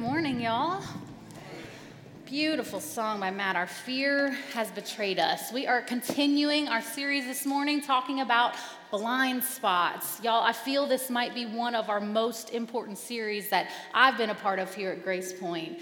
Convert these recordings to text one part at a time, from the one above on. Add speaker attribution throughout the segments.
Speaker 1: morning, y'all. Beautiful song by Matt. Our fear has betrayed us. We are continuing our series this morning talking about blind spots. Y'all, I feel this might be one of our most important series that I've been a part of here at GracePointe.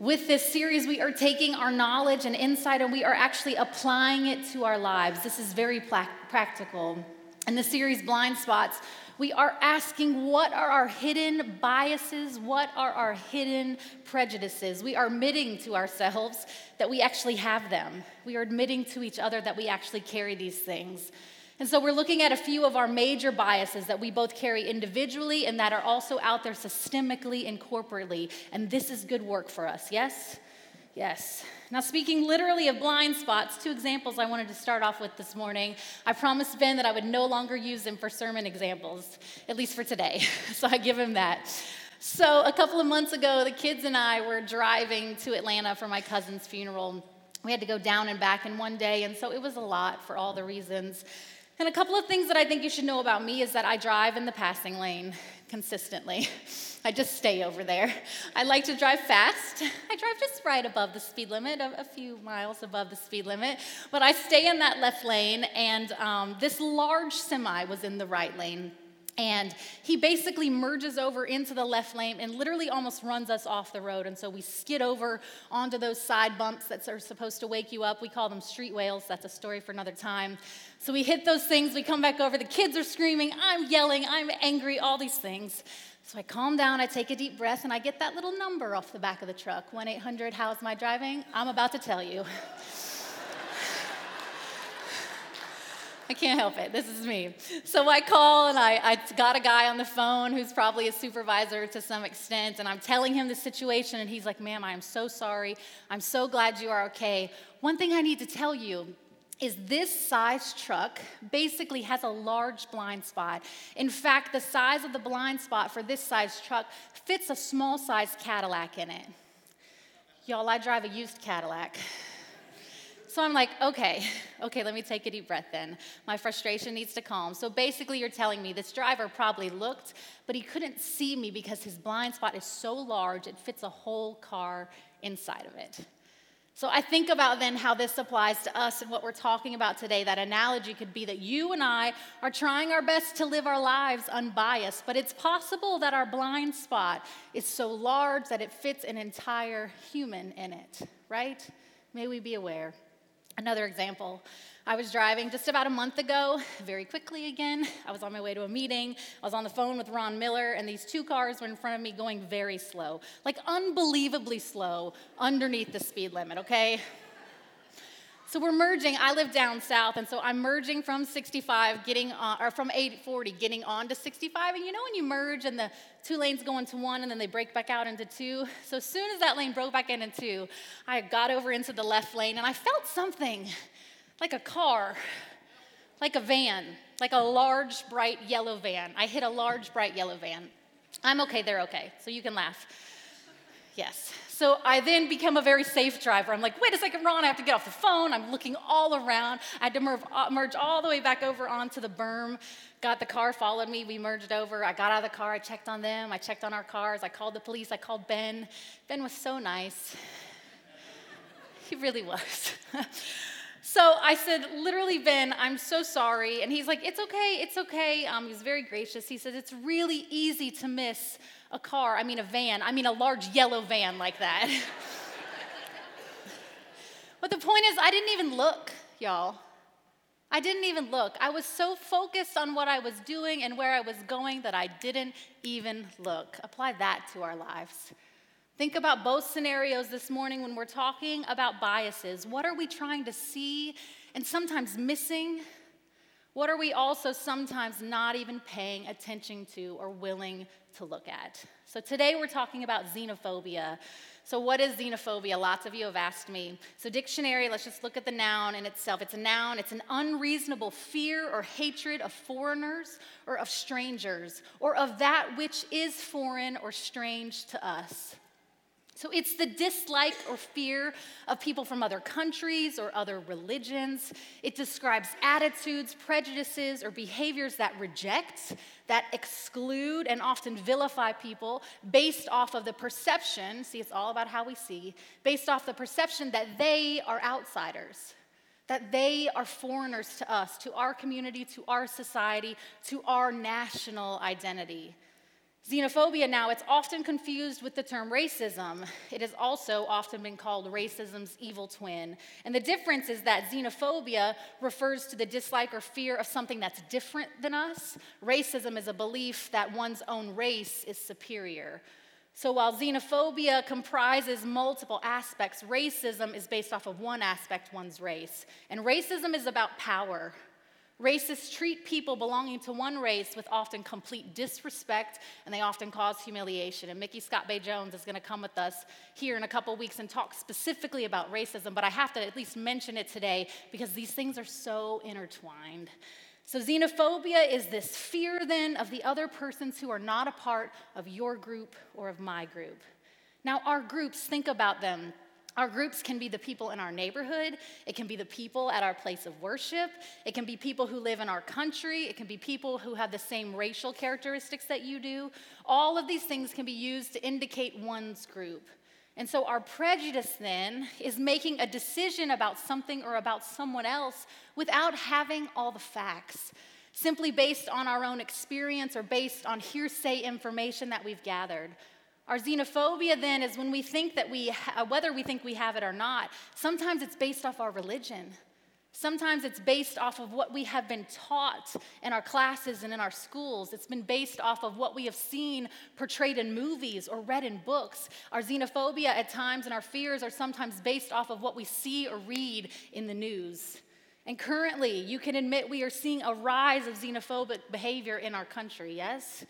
Speaker 1: With this series, we are taking our knowledge and insight and we are actually applying it to our lives. This is very pla- practical. In the series Blind Spots, we are asking what are our hidden biases? What are our hidden prejudices? We are admitting to ourselves that we actually have them. We are admitting to each other that we actually carry these things. And so we're looking at a few of our major biases that we both carry individually and that are also out there systemically and corporately. And this is good work for us, yes? Yes. Now, speaking literally of blind spots, two examples I wanted to start off with this morning. I promised Ben that I would no longer use them for sermon examples, at least for today. So I give him that. So, a couple of months ago, the kids and I were driving to Atlanta for my cousin's funeral. We had to go down and back in one day, and so it was a lot for all the reasons. And a couple of things that I think you should know about me is that I drive in the passing lane consistently. I just stay over there. I like to drive fast. I drive just right above the speed limit, a, a few miles above the speed limit. But I stay in that left lane, and um, this large semi was in the right lane. And he basically merges over into the left lane and literally almost runs us off the road. And so we skid over onto those side bumps that are supposed to wake you up. We call them street whales. That's a story for another time. So we hit those things. We come back over. The kids are screaming. I'm yelling. I'm angry. All these things. So I calm down, I take a deep breath, and I get that little number off the back of the truck 1 800, how's my driving? I'm about to tell you. I can't help it. This is me. So I call and I, I got a guy on the phone who's probably a supervisor to some extent, and I'm telling him the situation, and he's like, Ma'am, I am so sorry. I'm so glad you are okay. One thing I need to tell you is this size truck basically has a large blind spot. In fact, the size of the blind spot for this size truck fits a small size Cadillac in it. Y'all, I drive a used Cadillac. So I'm like, okay, okay, let me take a deep breath then. My frustration needs to calm. So basically, you're telling me this driver probably looked, but he couldn't see me because his blind spot is so large, it fits a whole car inside of it. So I think about then how this applies to us and what we're talking about today. That analogy could be that you and I are trying our best to live our lives unbiased, but it's possible that our blind spot is so large that it fits an entire human in it, right? May we be aware. Another example I was driving just about a month ago, very quickly again. I was on my way to a meeting. I was on the phone with Ron Miller, and these two cars were in front of me going very slow, like unbelievably slow, underneath the speed limit, okay? So we're merging. I live down south, and so I'm merging from 65, getting on, or from 840, getting on to 65. And you know when you merge and the two lanes go into one, and then they break back out into two. So as soon as that lane broke back into two, I got over into the left lane, and I felt something like a car, like a van, like a large, bright yellow van. I hit a large, bright yellow van. I'm okay, they're okay, so you can laugh. Yes. So I then become a very safe driver. I'm like, wait a second, Ron, I have to get off the phone. I'm looking all around. I had to merge, uh, merge all the way back over onto the berm. Got the car, followed me. We merged over. I got out of the car. I checked on them. I checked on our cars. I called the police. I called Ben. Ben was so nice. He really was. So I said, literally, Ben, I'm so sorry. And he's like, it's okay, it's okay. Um, he was very gracious. He says, it's really easy to miss a car, I mean, a van, I mean, a large yellow van like that. but the point is, I didn't even look, y'all. I didn't even look. I was so focused on what I was doing and where I was going that I didn't even look. Apply that to our lives. Think about both scenarios this morning when we're talking about biases. What are we trying to see and sometimes missing? What are we also sometimes not even paying attention to or willing to look at? So today we're talking about xenophobia. So, what is xenophobia? Lots of you have asked me. So, dictionary, let's just look at the noun in itself. It's a noun, it's an unreasonable fear or hatred of foreigners or of strangers or of that which is foreign or strange to us. So it's the dislike or fear of people from other countries or other religions. It describes attitudes, prejudices, or behaviors that reject, that exclude, and often vilify people based off of the perception see, it's all about how we see based off the perception that they are outsiders. That they are foreigners to us, to our community, to our society, to our national identity. Xenophobia now, it's often confused with the term racism. It has also often been called racism's evil twin. And the difference is that xenophobia refers to the dislike or fear of something that's different than us. Racism is a belief that one's own race is superior. So while xenophobia comprises multiple aspects, racism is based off of one aspect, one's race. And racism is about power. Racists treat people belonging to one race with often complete disrespect, and they often cause humiliation. And Micky ScottBey Jones is going to come with us here in a couple weeks and talk specifically about racism, but I have to at least mention it today because these things are so intertwined. So, xenophobia is this fear then of the other persons who are not a part of your group or of my group. Now, our groups, think about them. Our groups can be the people in our neighborhood. It can be the people at our place of worship. It can be people who live in our country. It can be people who have the same racial characteristics that you do. All of these things can be used to indicate one's group. And so, our prejudice then is making a decision about something or about someone else without having all the facts, simply based on our own experience or based on hearsay information that we've gathered. Our xenophobia then is when we think that we, ha- uh, whether we think we have it or not, sometimes it's based off our religion. Sometimes it's based off of what we have been taught in our classes and in our schools. It's been based off of what we have seen portrayed in movies or read in books. Our xenophobia at times and our fears are sometimes based off of what we see or read in the news. And currently, you can admit we are seeing a rise of xenophobic behavior in our country, yes?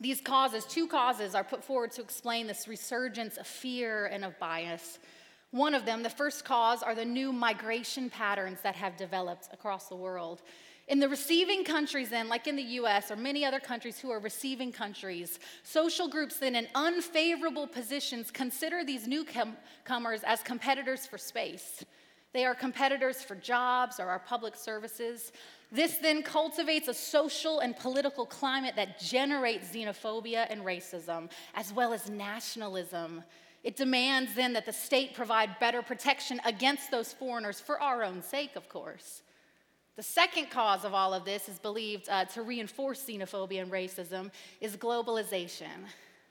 Speaker 1: These causes, two causes, are put forward to explain this resurgence of fear and of bias. One of them, the first cause, are the new migration patterns that have developed across the world. In the receiving countries, then, like in the US or many other countries who are receiving countries, social groups then in unfavorable positions consider these newcomers as competitors for space. They are competitors for jobs or our public services. This then cultivates a social and political climate that generates xenophobia and racism, as well as nationalism. It demands then that the state provide better protection against those foreigners for our own sake, of course. The second cause of all of this is believed uh, to reinforce xenophobia and racism is globalization.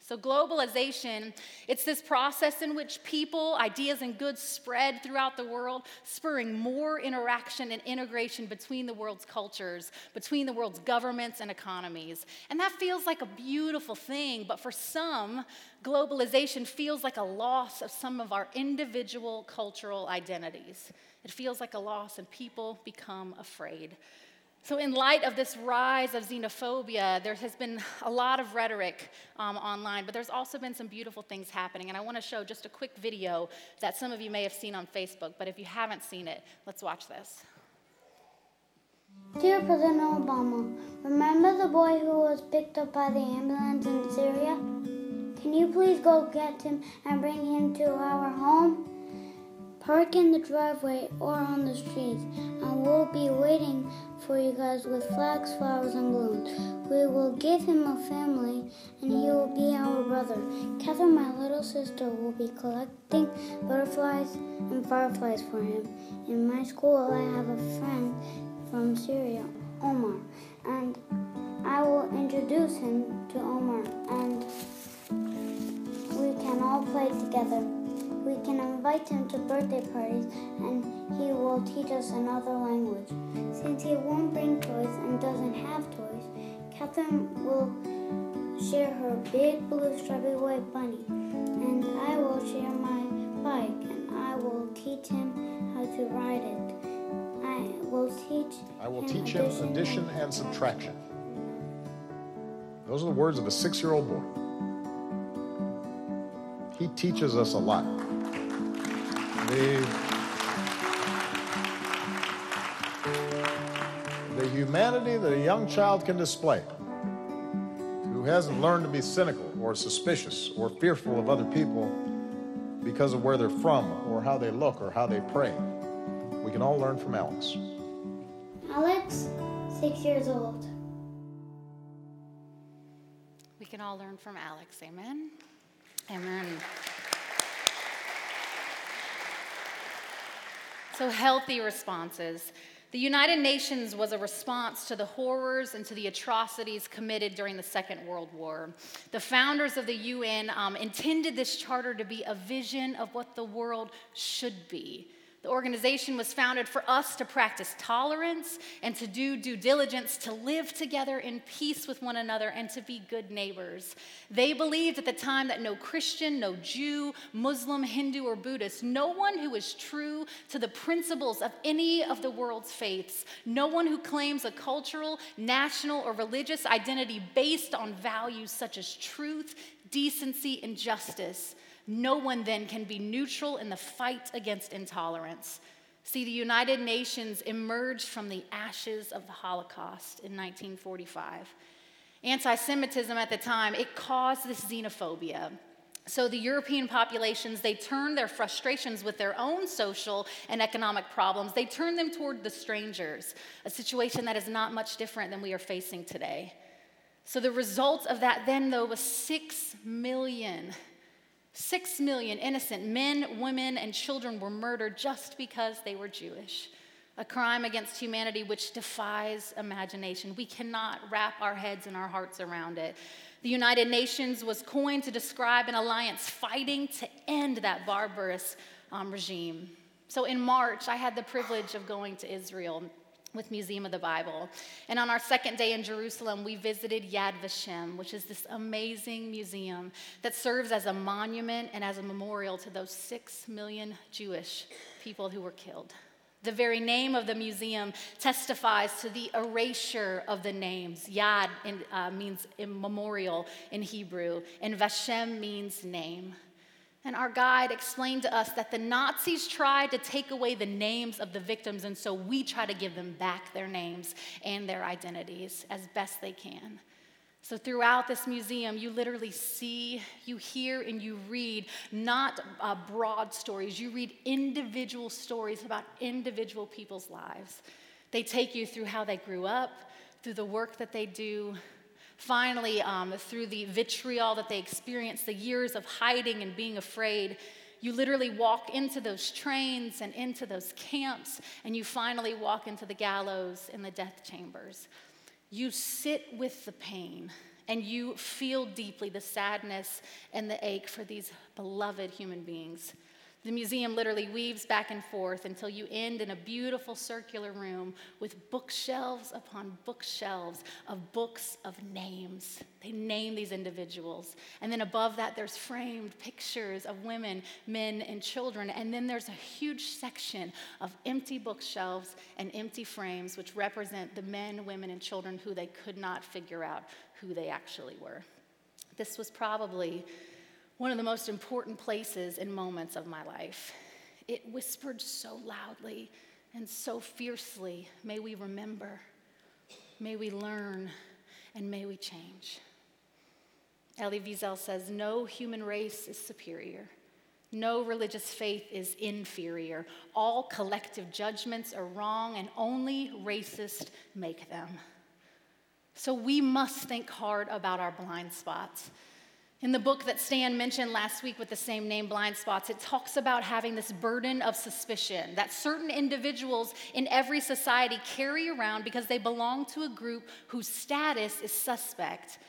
Speaker 1: So, globalization, it's this process in which people, ideas, and goods spread throughout the world, spurring more interaction and integration between the world's cultures, between the world's governments and economies. And that feels like a beautiful thing, but for some, globalization feels like a loss of some of our individual cultural identities. It feels like a loss, and people become afraid. So, in light of this rise of xenophobia, there has been a lot of rhetoric um, online, but there's also been some beautiful things happening. And I want to show just a quick video that some of you may have seen on Facebook, but if you haven't seen it, let's watch this.
Speaker 2: Dear President Obama, remember the boy who was picked up by the ambulance in Syria? Can you please go get him and bring him to our home? Park in the driveway or on the streets, and we'll be waiting for you guys with flags, flowers, and balloons. We will give him a family, and he will be our brother. Catherine, my little sister, will be collecting butterflies and fireflies for him. In my school, I have a friend from Syria, Omar, and I will introduce him to Omar, and we can all play together. We can invite him to birthday parties and he will teach us another language. Since he won't bring toys and doesn't have toys, Catherine will share her big blue stripy white bunny and I will share my bike and I will teach him how to ride it. I will teach
Speaker 3: I will teach him addition and subtraction. Those are the words of a six year old boy. He teaches us a lot. The, the humanity that a young child can display who hasn't learned to be cynical or suspicious or fearful of other people because of where they're from or how they look or how they pray. We can all learn from Alex.
Speaker 2: Alex, six years old.
Speaker 1: We can all learn from Alex. Amen. Amen. So, healthy responses. The United Nations was a response to the horrors and to the atrocities committed during the Second World War. The founders of the UN um, intended this charter to be a vision of what the world should be. The organization was founded for us to practice tolerance and to do due diligence, to live together in peace with one another, and to be good neighbors. They believed at the time that no Christian, no Jew, Muslim, Hindu, or Buddhist, no one who is true to the principles of any of the world's faiths, no one who claims a cultural, national, or religious identity based on values such as truth, decency, and justice no one then can be neutral in the fight against intolerance. See, the United Nations emerged from the ashes of the Holocaust in 1945. Anti Semitism at the time, it caused this xenophobia. So the European populations, they turned their frustrations with their own social and economic problems, they turned them toward the strangers, a situation that is not much different than we are facing today. So the result of that then, though, was six million Six million innocent men, women, and children were murdered just because they were Jewish. A crime against humanity which defies imagination. We cannot wrap our heads and our hearts around it. The United Nations was coined to describe an alliance fighting to end that barbarous um, regime. So in March, I had the privilege of going to Israel with Museum of the Bible. And on our second day in Jerusalem, we visited Yad Vashem, which is this amazing museum that serves as a monument and as a memorial to those six million Jewish people who were killed. The very name of the museum testifies to the erasure of the names. Yad in, uh, means memorial in Hebrew, and Vashem means name. And our guide explained to us that the Nazis tried to take away the names of the victims, and so we try to give them back their names and their identities as best they can. So, throughout this museum, you literally see, you hear, and you read not uh, broad stories, you read individual stories about individual people's lives. They take you through how they grew up, through the work that they do, Finally, um, through the vitriol that they experienced, the years of hiding and being afraid, you literally walk into those trains and into those camps, and you finally walk into the gallows and the death chambers. You sit with the pain and you feel deeply the sadness and the ache for these beloved human beings. The museum literally weaves back and forth until you end in a beautiful circular room with bookshelves upon bookshelves of books of names. They name these individuals. And then above that, there's framed pictures of women, men, and children. And then there's a huge section of empty bookshelves and empty frames, which represent the men, women, and children who they could not figure out who they actually were. This was probably one of the most important places and moments of my life. It whispered so loudly and so fiercely May we remember, may we learn, and may we change. Elie Wiesel says No human race is superior. No religious faith is inferior. All collective judgments are wrong, and only racists make them. So we must think hard about our blind spots in the book that Stan mentioned last week with the same name, Blind Spots, it talks about having this burden of suspicion that certain individuals in every society carry around because they belong to a group whose status is suspect.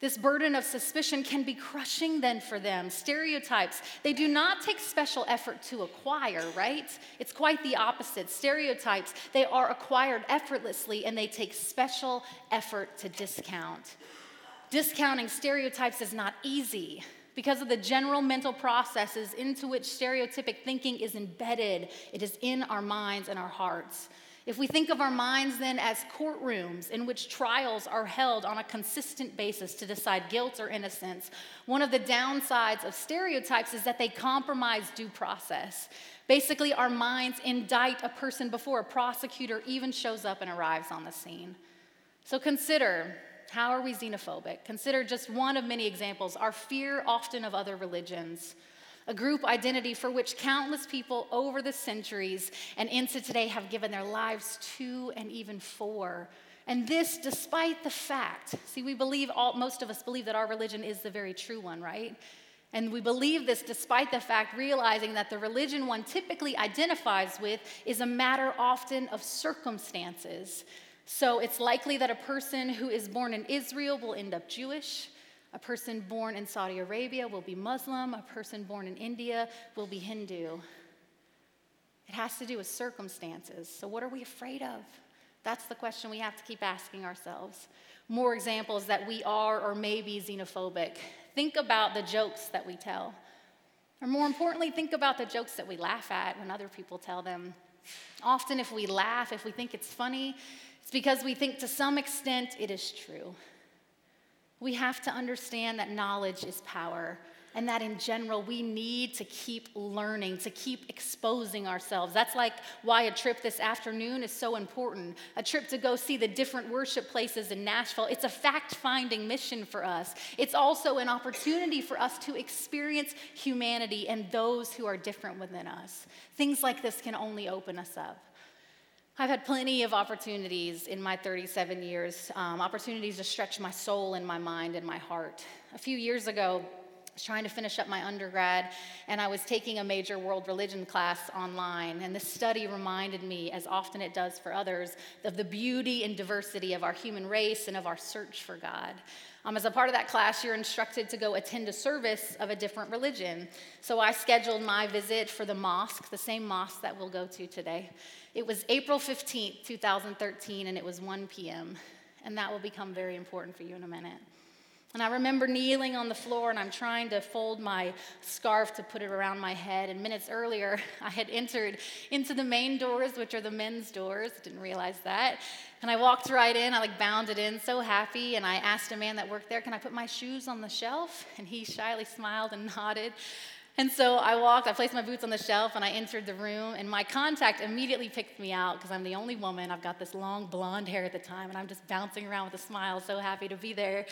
Speaker 1: This burden of suspicion can be crushing then for them. Stereotypes, they do not take special effort to acquire, right? It's quite the opposite. Stereotypes, they are acquired effortlessly and they take special effort to discount. Discounting stereotypes is not easy because of the general mental processes into which stereotypic thinking is embedded. It is in our minds and our hearts. If we think of our minds then as courtrooms in which trials are held on a consistent basis to decide guilt or innocence, one of the downsides of stereotypes is that they compromise due process. Basically, our minds indict a person before a prosecutor even shows up and arrives on the scene. So consider How are we xenophobic? Consider just one of many examples our fear often of other religions, a group identity for which countless people over the centuries and into today have given their lives to and even for. And this despite the fact, see, we believe, all, most of us believe that our religion is the very true one, right? And we believe this despite the fact, realizing that the religion one typically identifies with is a matter often of circumstances. So it's likely that a person who is born in Israel will end up Jewish. A person born in Saudi Arabia will be Muslim. A person born in India will be Hindu. It has to do with circumstances. So, what are we afraid of? That's the question we have to keep asking ourselves. More examples that we are or may be xenophobic. Think about the jokes that we tell. Or more importantly, think about the jokes that we laugh at when other people tell them. Often, if we laugh, if we think it's funny, it's because we think to some extent it is true. We have to understand that knowledge is power and that in general we need to keep learning, to keep exposing ourselves. That's like why a trip this afternoon is so important. A trip to go see the different worship places in Nashville. It's a fact finding mission for us. It's also an opportunity for us to experience humanity and those who are different within us. Things like this can only open us up. I've had plenty of opportunities in my 37 years, um, opportunities to stretch my soul and my mind and my heart. A few years ago, trying to finish up my undergrad, and I was taking a major world religion class online. And this study reminded me, as often it does for others, of the beauty and diversity of our human race and of our search for God. Um, as a part of that class, you're instructed to go attend a service of a different religion. So I scheduled my visit for the mosque, the same mosque that we'll go to today. It was April 15th, 2013, and it was 1 p.m. And that will become very important for you in a minute. And I remember kneeling on the floor and I'm trying to fold my scarf to put it around my head. And minutes earlier, I had entered into the main doors, which are the men's doors. Didn't realize that. And I walked right in. I like bounded in, so happy. And I asked a man that worked there, "Can I put my shoes on the shelf?" And he shyly smiled and nodded. And so I walked, I placed my boots on the shelf, and I entered the room. And my contact immediately picked me out because I'm the only woman. I've got this long blonde hair at the time, and I'm just bouncing around with a smile, so happy to be there.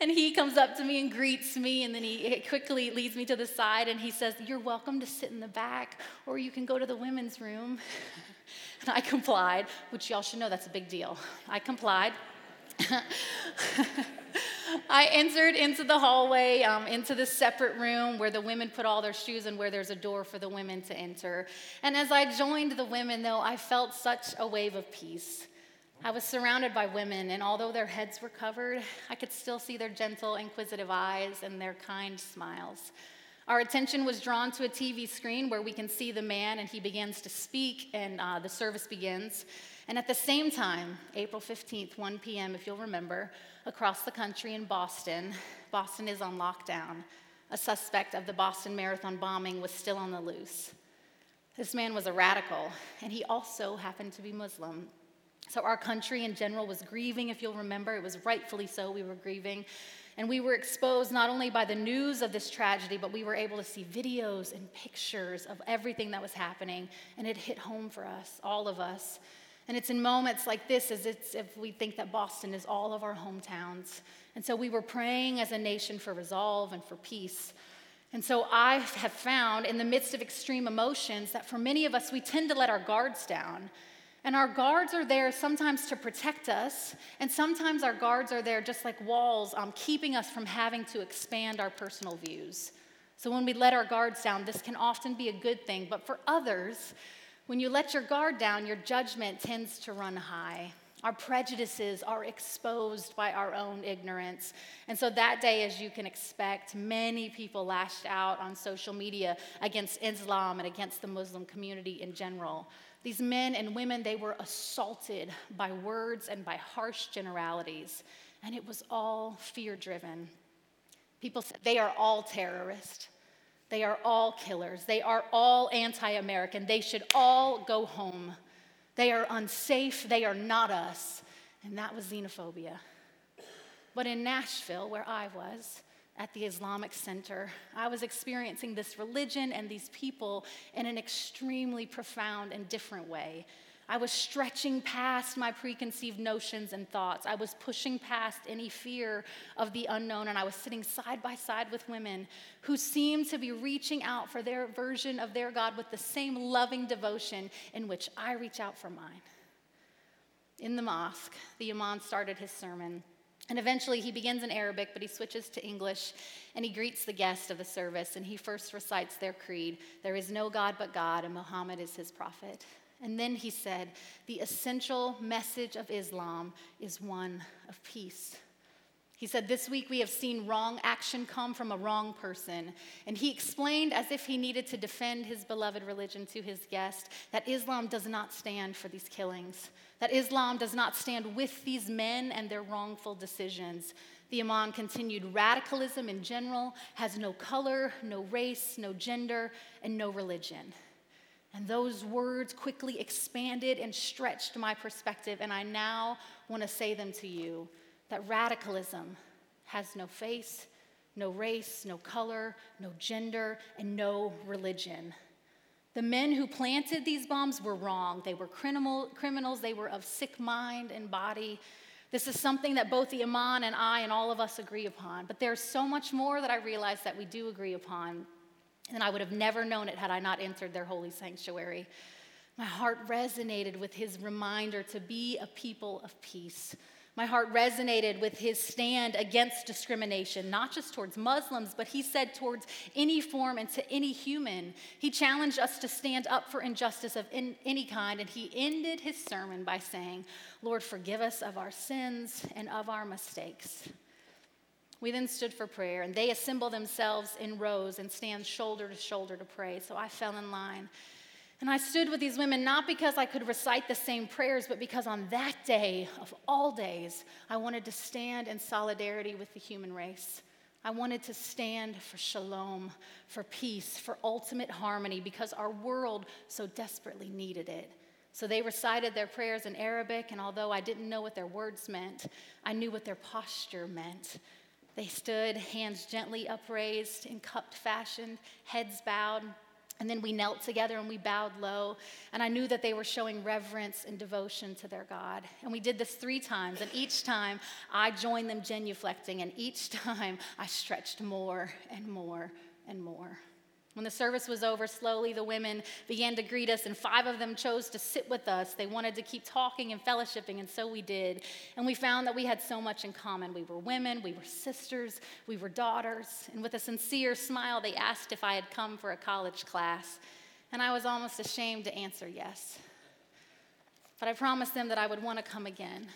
Speaker 1: And he comes up to me and greets me, and then he quickly leads me to the side and he says, You're welcome to sit in the back, or you can go to the women's room. and I complied, which y'all should know that's a big deal. I complied. I entered into the hallway, um, into the separate room where the women put all their shoes and where there's a door for the women to enter. And as I joined the women, though, I felt such a wave of peace. I was surrounded by women, and although their heads were covered, I could still see their gentle, inquisitive eyes and their kind smiles. Our attention was drawn to a TV screen where we can see the man, and he begins to speak, and uh, the service begins. And at the same time, April 15th, 1 p.m., if you'll remember, across the country in Boston, Boston is on lockdown. A suspect of the Boston Marathon bombing was still on the loose. This man was a radical, and he also happened to be Muslim. So, our country in general was grieving, if you'll remember. It was rightfully so, we were grieving. And we were exposed not only by the news of this tragedy, but we were able to see videos and pictures of everything that was happening. And it hit home for us, all of us. And it's in moments like this as it's if we think that Boston is all of our hometowns. And so we were praying as a nation for resolve and for peace. And so I have found in the midst of extreme emotions that for many of us, we tend to let our guards down. And our guards are there sometimes to protect us, and sometimes our guards are there just like walls, um, keeping us from having to expand our personal views. So when we let our guards down, this can often be a good thing. But for others, when you let your guard down, your judgment tends to run high. Our prejudices are exposed by our own ignorance. And so that day, as you can expect, many people lashed out on social media against Islam and against the Muslim community in general. These men and women, they were assaulted by words and by harsh generalities, and it was all fear driven. People said they are all terrorists. They are all killers. They are all anti American. They should all go home. They are unsafe. They are not us. And that was xenophobia. But in Nashville, where I was, at the Islamic Center, I was experiencing this religion and these people in an extremely profound and different way. I was stretching past my preconceived notions and thoughts. I was pushing past any fear of the unknown, and I was sitting side by side with women who seemed to be reaching out for their version of their God with the same loving devotion in which I reach out for mine. In the mosque, the Imam started his sermon. And eventually he begins in Arabic, but he switches to English and he greets the guest of the service and he first recites their creed There is no God but God, and Muhammad is his prophet. And then he said, The essential message of Islam is one of peace. He said, This week we have seen wrong action come from a wrong person. And he explained, as if he needed to defend his beloved religion to his guest, that Islam does not stand for these killings, that Islam does not stand with these men and their wrongful decisions. The Imam continued radicalism in general has no color, no race, no gender, and no religion. And those words quickly expanded and stretched my perspective, and I now want to say them to you that radicalism has no face, no race, no color, no gender, and no religion. The men who planted these bombs were wrong. They were criminal, criminals, they were of sick mind and body. This is something that both the Iman and I and all of us agree upon. But there's so much more that I realize that we do agree upon. And I would have never known it had I not entered their holy sanctuary. My heart resonated with his reminder to be a people of peace. My heart resonated with his stand against discrimination, not just towards Muslims, but he said towards any form and to any human. He challenged us to stand up for injustice of in, any kind, and he ended his sermon by saying, Lord, forgive us of our sins and of our mistakes. We then stood for prayer, and they assemble themselves in rows and stand shoulder to shoulder to pray. So I fell in line. And I stood with these women not because I could recite the same prayers, but because on that day of all days, I wanted to stand in solidarity with the human race. I wanted to stand for shalom, for peace, for ultimate harmony, because our world so desperately needed it. So they recited their prayers in Arabic, and although I didn't know what their words meant, I knew what their posture meant. They stood, hands gently upraised in cupped fashion, heads bowed. And then we knelt together and we bowed low. And I knew that they were showing reverence and devotion to their God. And we did this three times. And each time I joined them genuflecting. And each time I stretched more and more and more. When the service was over, slowly the women began to greet us, and five of them chose to sit with us. They wanted to keep talking and fellowshipping, and so we did. And we found that we had so much in common. We were women, we were sisters, we were daughters. And with a sincere smile, they asked if I had come for a college class. And I was almost ashamed to answer yes. But I promised them that I would want to come again.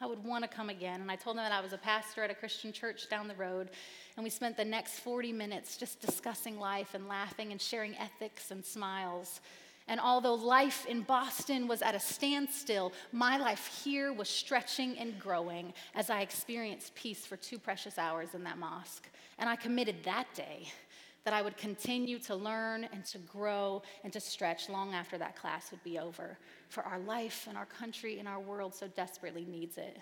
Speaker 1: I would want to come again. And I told them that I was a pastor at a Christian church down the road and we spent the next 40 minutes just discussing life and laughing and sharing ethics and smiles. And although life in Boston was at a standstill, my life here was stretching and growing as I experienced peace for two precious hours in that mosque. And I committed that day that I would continue to learn and to grow and to stretch long after that class would be over, for our life and our country and our world so desperately needs it.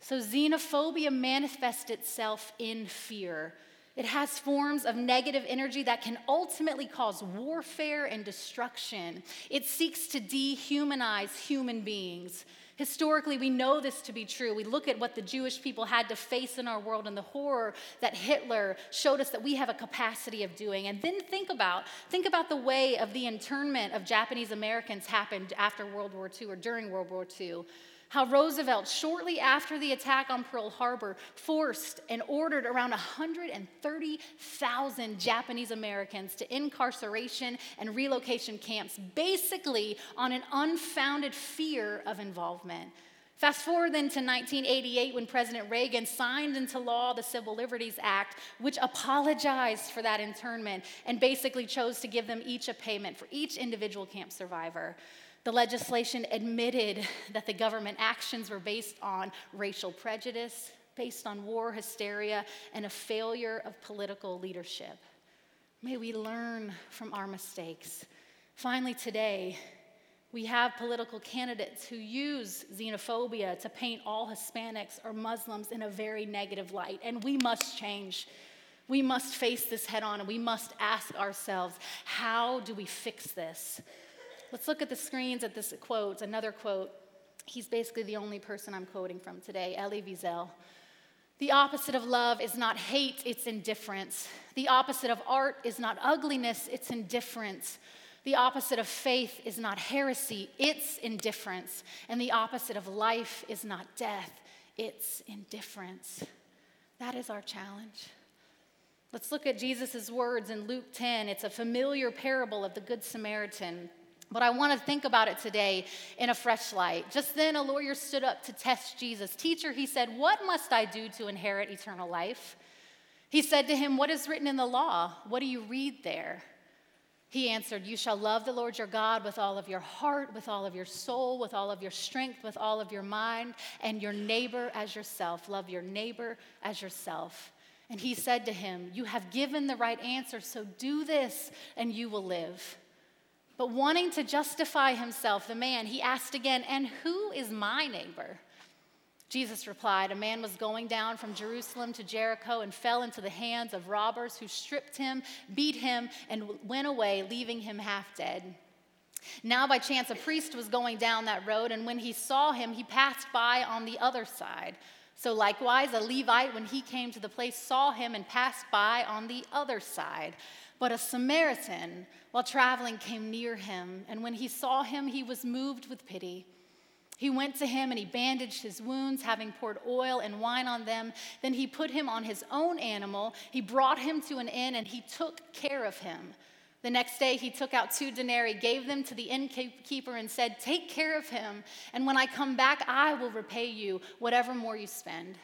Speaker 1: So, xenophobia manifests itself in fear. It has forms of negative energy that can ultimately cause warfare and destruction. It seeks to dehumanize human beings. Historically, we know this to be true. We look at what the Jewish people had to face in our world and the horror that Hitler showed us that we have a capacity of doing. And then think about think about the way of the internment of Japanese Americans happened after World War II or during World War II how Roosevelt, shortly after the attack on Pearl Harbor, forced and ordered around 130,000 Japanese Americans to incarceration and relocation camps, basically on an unfounded fear of involvement. Fast forward then to 1988 when President Reagan signed into law the Civil Liberties Act, which apologized for that internment and basically chose to give them each a payment for each individual camp survivor. The legislation admitted that the government actions were based on racial prejudice, based on war hysteria, and a failure of political leadership. May we learn from our mistakes. Finally, today, we have political candidates who use xenophobia to paint all Hispanics or Muslims in a very negative light, and we must change. We must face this head on and we must ask ourselves how do we fix this? Let's look at the screens at this quote, another quote. He's basically the only person I'm quoting from today, Elie Wiesel. The opposite of love is not hate, it's indifference. The opposite of art is not ugliness, it's indifference. The opposite of faith is not heresy, it's indifference. And the opposite of life is not death, it's indifference. That is our challenge. Let's look at Jesus' words in Luke 10. It's a familiar parable of the Good Samaritan. But I want to think about it today in a fresh light. Just then, a lawyer stood up to test Jesus. Teacher, he said, What must I do to inherit eternal life? He said to him, What is written in the law? What do you read there? He answered, You shall love the Lord your God with all of your heart, with all of your soul, with all of your strength, with all of your mind, and your neighbor as yourself. Love your neighbor as yourself. And he said to him, You have given the right answer, so do this and you will live. But wanting to justify himself, the man, he asked again, And who is my neighbor? Jesus replied, A man was going down from Jerusalem to Jericho and fell into the hands of robbers who stripped him, beat him, and went away, leaving him half dead. Now, by chance, a priest was going down that road, and when he saw him, he passed by on the other side. So, likewise, a Levite, when he came to the place, saw him and passed by on the other side. But a Samaritan, while traveling, came near him, and when he saw him, he was moved with pity. He went to him and he bandaged his wounds, having poured oil and wine on them. Then he put him on his own animal. He brought him to an inn and he took care of him. The next day he took out two denarii, gave them to the innkeeper, and said, Take care of him, and when I come back, I will repay you whatever more you spend.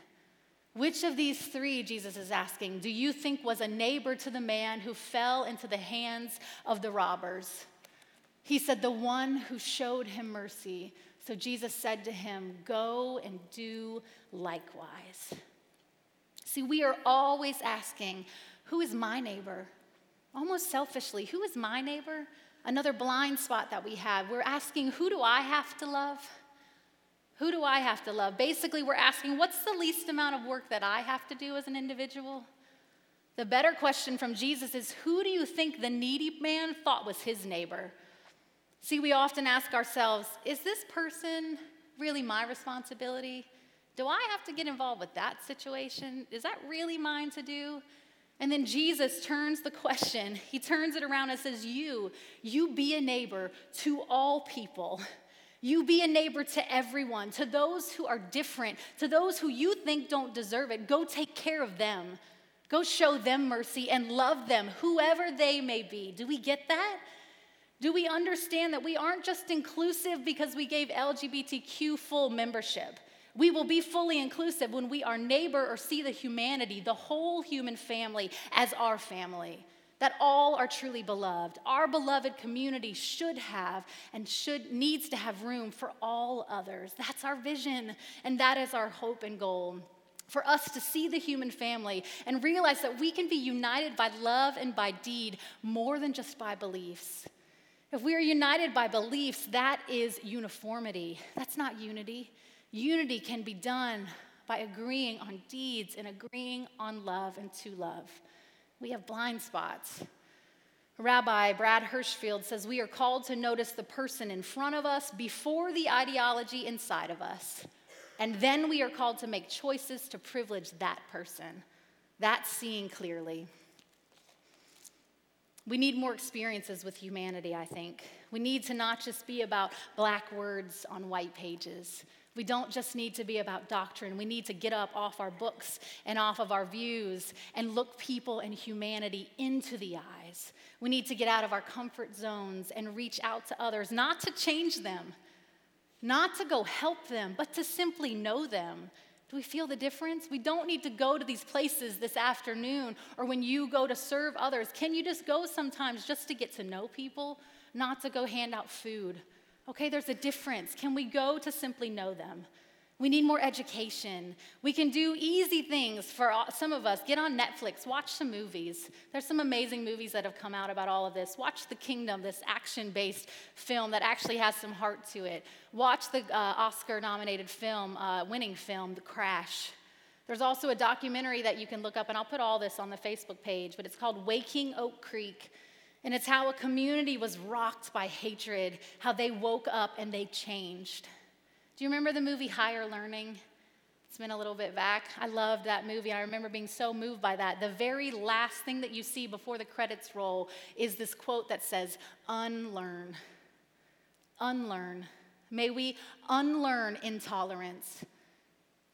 Speaker 1: Which of these three, Jesus is asking, do you think was a neighbor to the man who fell into the hands of the robbers? He said, The one who showed him mercy. So Jesus said to him, Go and do likewise. See, we are always asking, Who is my neighbor? Almost selfishly, who is my neighbor? Another blind spot that we have. We're asking, Who do I have to love? Who do I have to love? Basically, we're asking, What's the least amount of work that I have to do as an individual? The better question from Jesus is, Who do you think the needy man thought was his neighbor? See, we often ask ourselves is this person really my responsibility? Do I have to get involved with that situation? Is that really mine to do? And then Jesus turns the question, he turns it around and says, You, you be a neighbor to all people. You be a neighbor to everyone, to those who are different, to those who you think don't deserve it. Go take care of them. Go show them mercy and love them, whoever they may be. Do we get that? Do we understand that we aren't just inclusive because we gave LGBTQ full membership? We will be fully inclusive when we are neighbor or see the humanity, the whole human family, as our family. That all are truly beloved. Our beloved community should have and should needs to have room for all others. That's our vision, and that is our hope and goal for us to see the human family and realize that we can be united by love and by deed more than just by beliefs. If we are united by beliefs, that is uniformity. That's not unity. Unity can be done by agreeing on deeds and agreeing on love and to love. We have blind spots. Rabbi Brad Hirschfield says we are called to notice the person in front of us before the ideology inside of us. And then we are called to make choices to privilege that person. That's seeing clearly. We need more experiences with humanity, I think. We need to not just be about black words on white pages. We don't just need to be about doctrine. We need to get up off our books and off of our views and look people and humanity into the eyes. We need to get out of our comfort zones and reach out to others, not to change them, not to go help them, but to simply know them, do we feel the difference? We don't need to go to these places this afternoon or when you go to serve others. Can you just go sometimes just to get to know people, not to go hand out food? Okay, there's a difference. Can we go to simply know them? We need more education. We can do easy things for some of us. Get on Netflix, watch some movies. There's some amazing movies that have come out about all of this. Watch The Kingdom, this action based film that actually has some heart to it. Watch the uh, Oscar nominated film, uh, winning film, The Crash. There's also a documentary that you can look up, and I'll put all this on the Facebook page, but it's called Waking Oak Creek. And it's how a community was rocked by hatred, how they woke up and they changed. Do you remember the movie Higher Learning? It's been a little bit back. I loved that movie. I remember being so moved by that. The very last thing that you see before the credits roll is this quote that says, Unlearn. Unlearn. May we unlearn intolerance.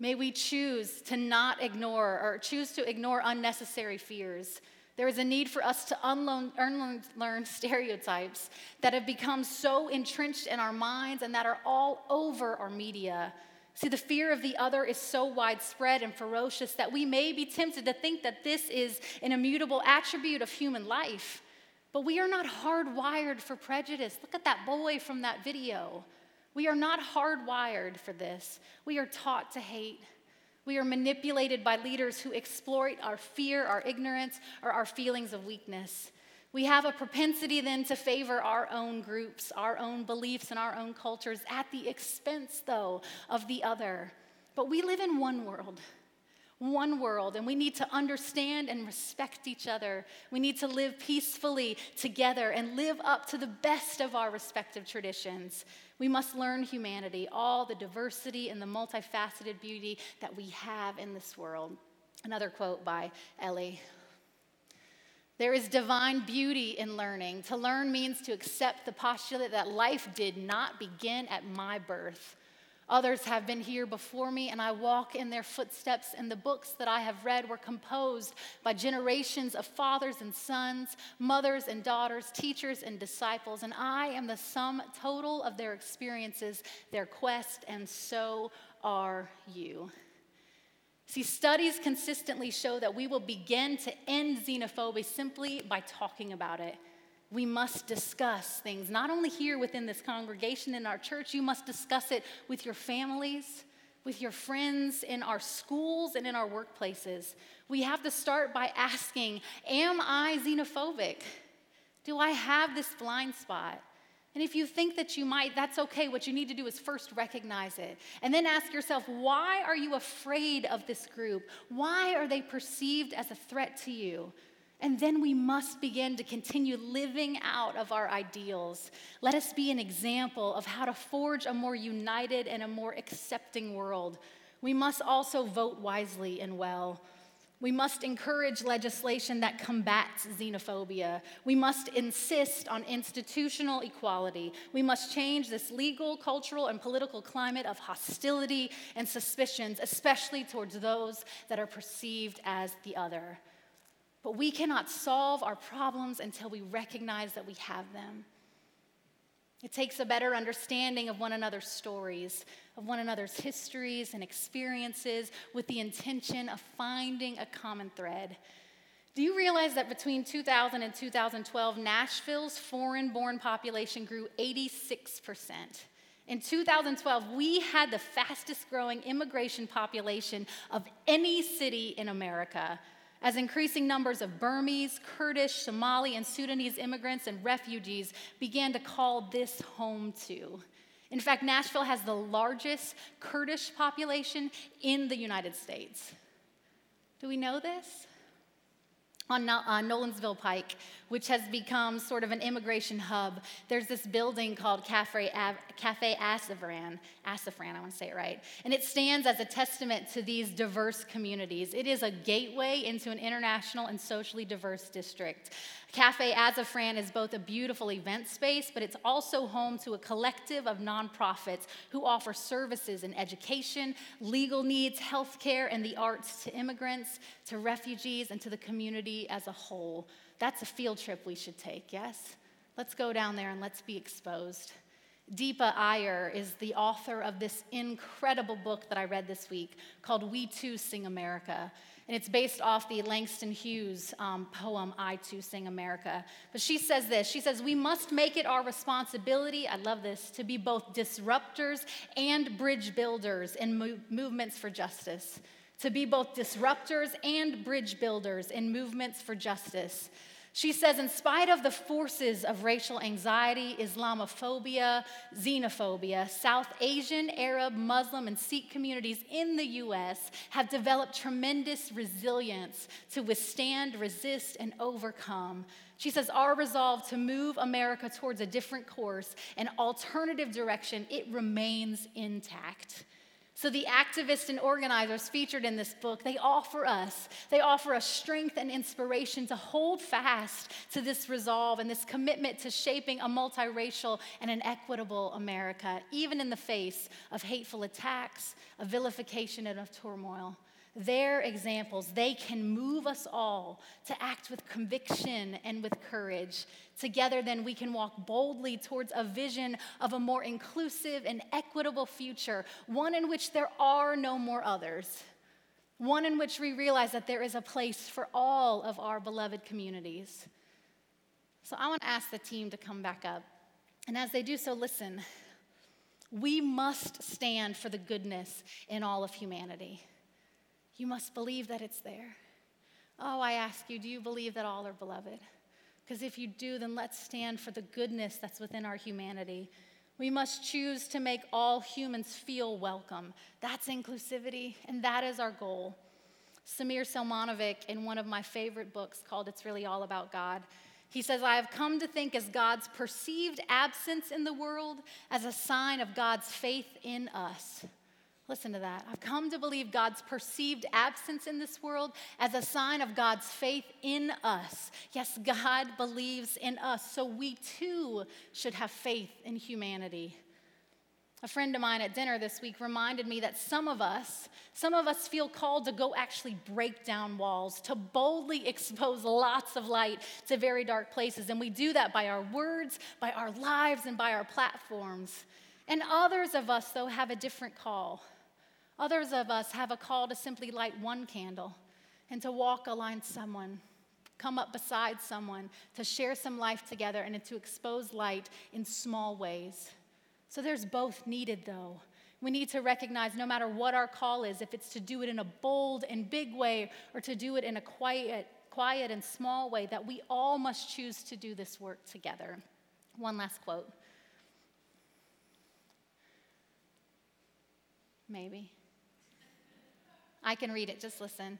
Speaker 1: May we choose to not ignore or choose to ignore unnecessary fears. There is a need for us to unlearn, unlearn stereotypes that have become so entrenched in our minds and that are all over our media. See, the fear of the other is so widespread and ferocious that we may be tempted to think that this is an immutable attribute of human life. But we are not hardwired for prejudice. Look at that boy from that video. We are not hardwired for this. We are taught to hate. We are manipulated by leaders who exploit our fear, our ignorance, or our feelings of weakness. We have a propensity then to favor our own groups, our own beliefs, and our own cultures at the expense, though, of the other. But we live in one world, one world, and we need to understand and respect each other. We need to live peacefully together and live up to the best of our respective traditions. We must learn humanity, all the diversity and the multifaceted beauty that we have in this world. Another quote by Elie there is divine beauty in learning. To learn means to accept the postulate that life did not begin at my birth. Others have been here before me, and I walk in their footsteps, and the books that I have read were composed by generations of fathers and sons, mothers and daughters, teachers and disciples, and I am the sum total of their experiences, their quest, and so are you. See, studies consistently show that we will begin to end xenophobia simply by talking about it. We must discuss things, not only here within this congregation in our church, you must discuss it with your families, with your friends, in our schools, and in our workplaces. We have to start by asking Am I xenophobic? Do I have this blind spot? And if you think that you might, that's okay. What you need to do is first recognize it. And then ask yourself, why are you afraid of this group? Why are they perceived as a threat to you? And then we must begin to continue living out of our ideals. Let us be an example of how to forge a more united and a more accepting world. We must also vote wisely and well. We must encourage legislation that combats xenophobia. We must insist on institutional equality. We must change this legal, cultural, and political climate of hostility and suspicions, especially towards those that are perceived as the other. But we cannot solve our problems until we recognize that we have them. It takes a better understanding of one another's stories, of one another's histories and experiences with the intention of finding a common thread. Do you realize that between 2000 and 2012, Nashville's foreign born population grew 86%? In 2012, we had the fastest growing immigration population of any city in America as increasing numbers of Burmese, Kurdish, Somali, and Sudanese immigrants and refugees began to call this home too. In fact, Nashville has the largest Kurdish population in the United States. Do we know this? On Nolensville uh, Pike, which has become sort of an immigration hub. There's this building called Cafe, Cafe Azafran. Azafran, I want to say it right. And it stands as a testament to these diverse communities. It is a gateway into an international and socially diverse district. Cafe Azafran is both a beautiful event space, but it's also home to a collective of nonprofits who offer services in education, legal needs, healthcare, and the arts to immigrants, to refugees, and to the community as a whole. That's a field trip we should take, yes? Let's go down there and let's be exposed. Deepa Iyer is the author of this incredible book that I read this week called We Too Sing America. And it's based off the Langston Hughes um, poem, I Too Sing America. But she says this She says, We must make it our responsibility, I love this, to be both disruptors and bridge builders in mo- movements for justice. To be both disruptors and bridge builders in movements for justice. She says, in spite of the forces of racial anxiety, Islamophobia, xenophobia, South Asian, Arab, Muslim, and Sikh communities in the US have developed tremendous resilience to withstand, resist, and overcome. She says, our resolve to move America towards a different course, an alternative direction, it remains intact. So the activists and organizers featured in this book, they offer us, they offer us strength and inspiration to hold fast to this resolve and this commitment to shaping a multiracial and an equitable America, even in the face of hateful attacks, of vilification, and of turmoil. Their examples, they can move us all to act with conviction and with courage. Together, then, we can walk boldly towards a vision of a more inclusive and equitable future, one in which there are no more others, one in which we realize that there is a place for all of our beloved communities. So, I want to ask the team to come back up. And as they do so, listen. We must stand for the goodness in all of humanity. You must believe that it's there. Oh, I ask you, do you believe that all are beloved? Because if you do, then let's stand for the goodness that's within our humanity. We must choose to make all humans feel welcome. That's inclusivity, and that is our goal. Samir Selmanovic, in one of my favorite books called It's Really All About God, he says, I have come to think as God's perceived absence in the world as a sign of God's faith in us. Listen to that. I've come to believe God's perceived absence in this world as a sign of God's faith in us. Yes, God believes in us, so we too should have faith in humanity. A friend of mine at dinner this week reminded me that some of us, some of us feel called to go actually break down walls, to boldly expose lots of light to very dark places. And we do that by our words, by our lives, and by our platforms. And others of us, though, have a different call. Others of us have a call to simply light one candle and to walk alongside someone, come up beside someone, to share some life together and to expose light in small ways. So there's both needed, though. We need to recognize no matter what our call is, if it's to do it in a bold and big way or to do it in a quiet, quiet and small way, that we all must choose to do this work together. One last quote. Maybe. I can read it, just listen.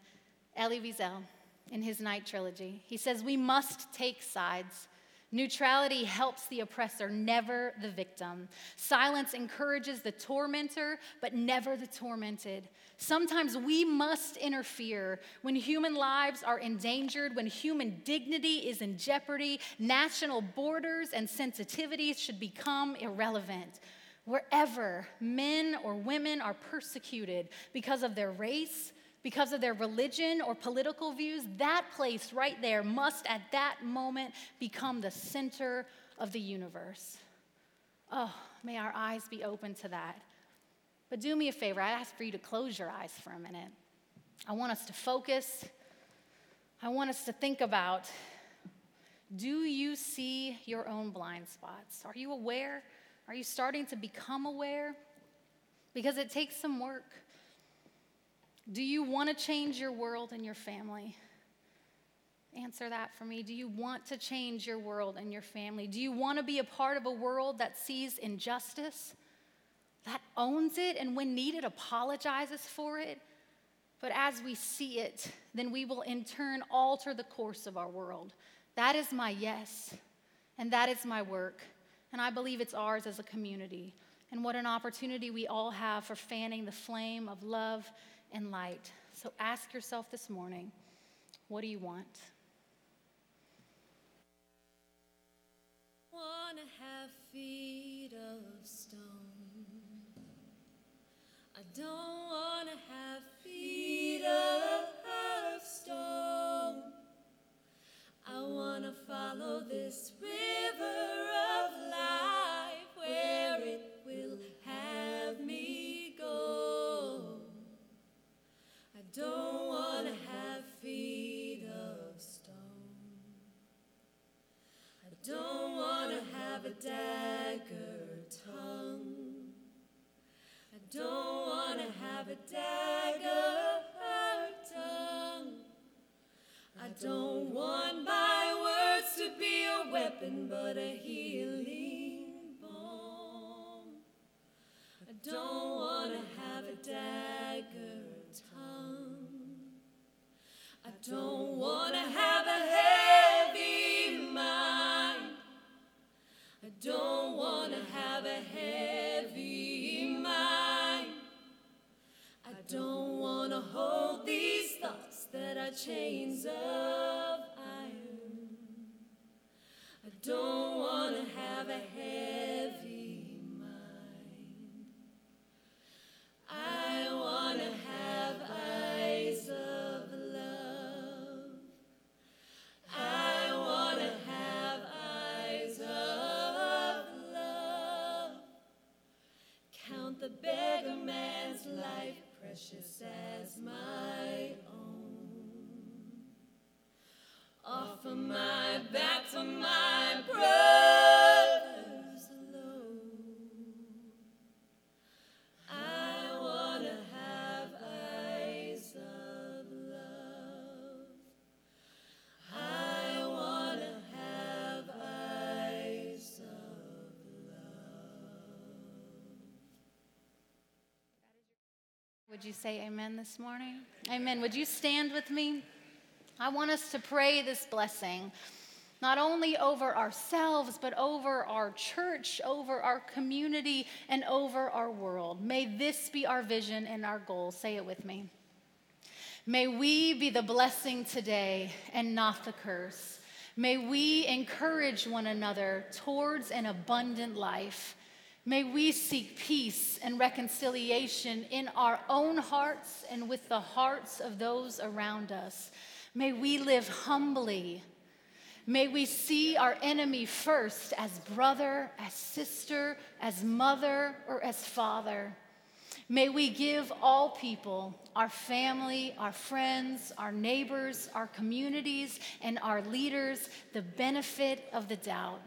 Speaker 1: Elie Wiesel, in his Night Trilogy, he says, We must take sides. Neutrality helps the oppressor, never the victim. Silence encourages the tormentor, but never the tormented. Sometimes we must interfere when human lives are endangered, when human dignity is in jeopardy. National borders and sensitivities should become irrelevant. Wherever men or women are persecuted because of their race, because of their religion or political views, that place right there must at that moment become the center of the universe. Oh, may our eyes be open to that. But do me a favor, I ask for you to close your eyes for a minute. I want us to focus. I want us to think about do you see your own blind spots? Are you aware? Are you starting to become aware? Because it takes some work. Do you want to change your world and your family? Answer that for me. Do you want to change your world and your family? Do you want to be a part of a world that sees injustice, that owns it, and when needed, apologizes for it? But as we see it, then we will in turn alter the course of our world. That is my yes, and that is my work and I believe it's ours as a community. And what an opportunity we all have for fanning the flame of love and light. So ask yourself this morning what do you want?
Speaker 4: Feet of stone. I don't wanna have feet of stone. I wanna follow this river of life where it will have me go. I don't wanna have feet of stone. I don't wanna have a dagger but a healing
Speaker 1: Would you say amen this morning? Amen. Would you stand with me? I want us to pray this blessing, not only over ourselves, but over our church, over our community, and over our world. May this be our vision and our goal. Say it with me. May we be the blessing today and not the curse. May we encourage one another towards an abundant life. May we seek peace and reconciliation in our own hearts and with the hearts of those around us. May we live humbly. May we see our enemy first as brother, as sister, as mother, or as father. May we give all people, our family, our friends, our neighbors, our communities, and our leaders the benefit of the doubt.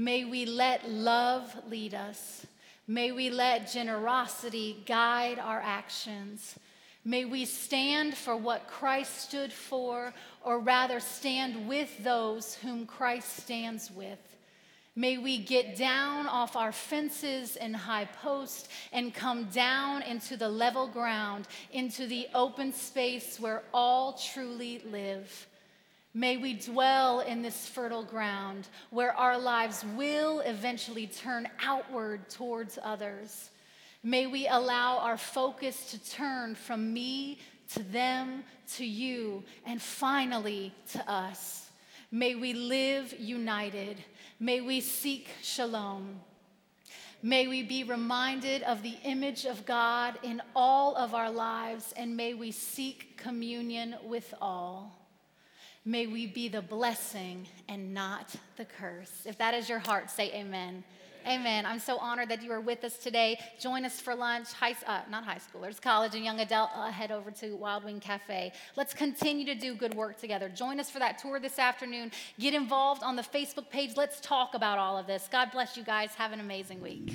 Speaker 1: May we let love lead us. May we let generosity guide our actions. May we stand for what Christ stood for, or rather, stand with those whom Christ stands with. May we get down off our fences and high posts and come down into the level ground, into the open space where all truly live. May we dwell in this fertile ground where our lives will eventually turn outward towards others. May we allow our focus to turn from me to them to you and finally to us. May we live united. May we seek shalom. May we be reminded of the image of God in all of our lives, and may we seek communion with all. May we be the blessing and not the curse. If that is your heart, say amen. Amen. I'm so honored that you are with us today. Join us for lunch. High, uh, not high schoolers, college and young adult. Uh, head over to Wild Wing Cafe. Let's continue to do good work together. Join us for that tour this afternoon. Get involved on the Facebook page. Let's talk about all of this. God bless you guys. Have an amazing week.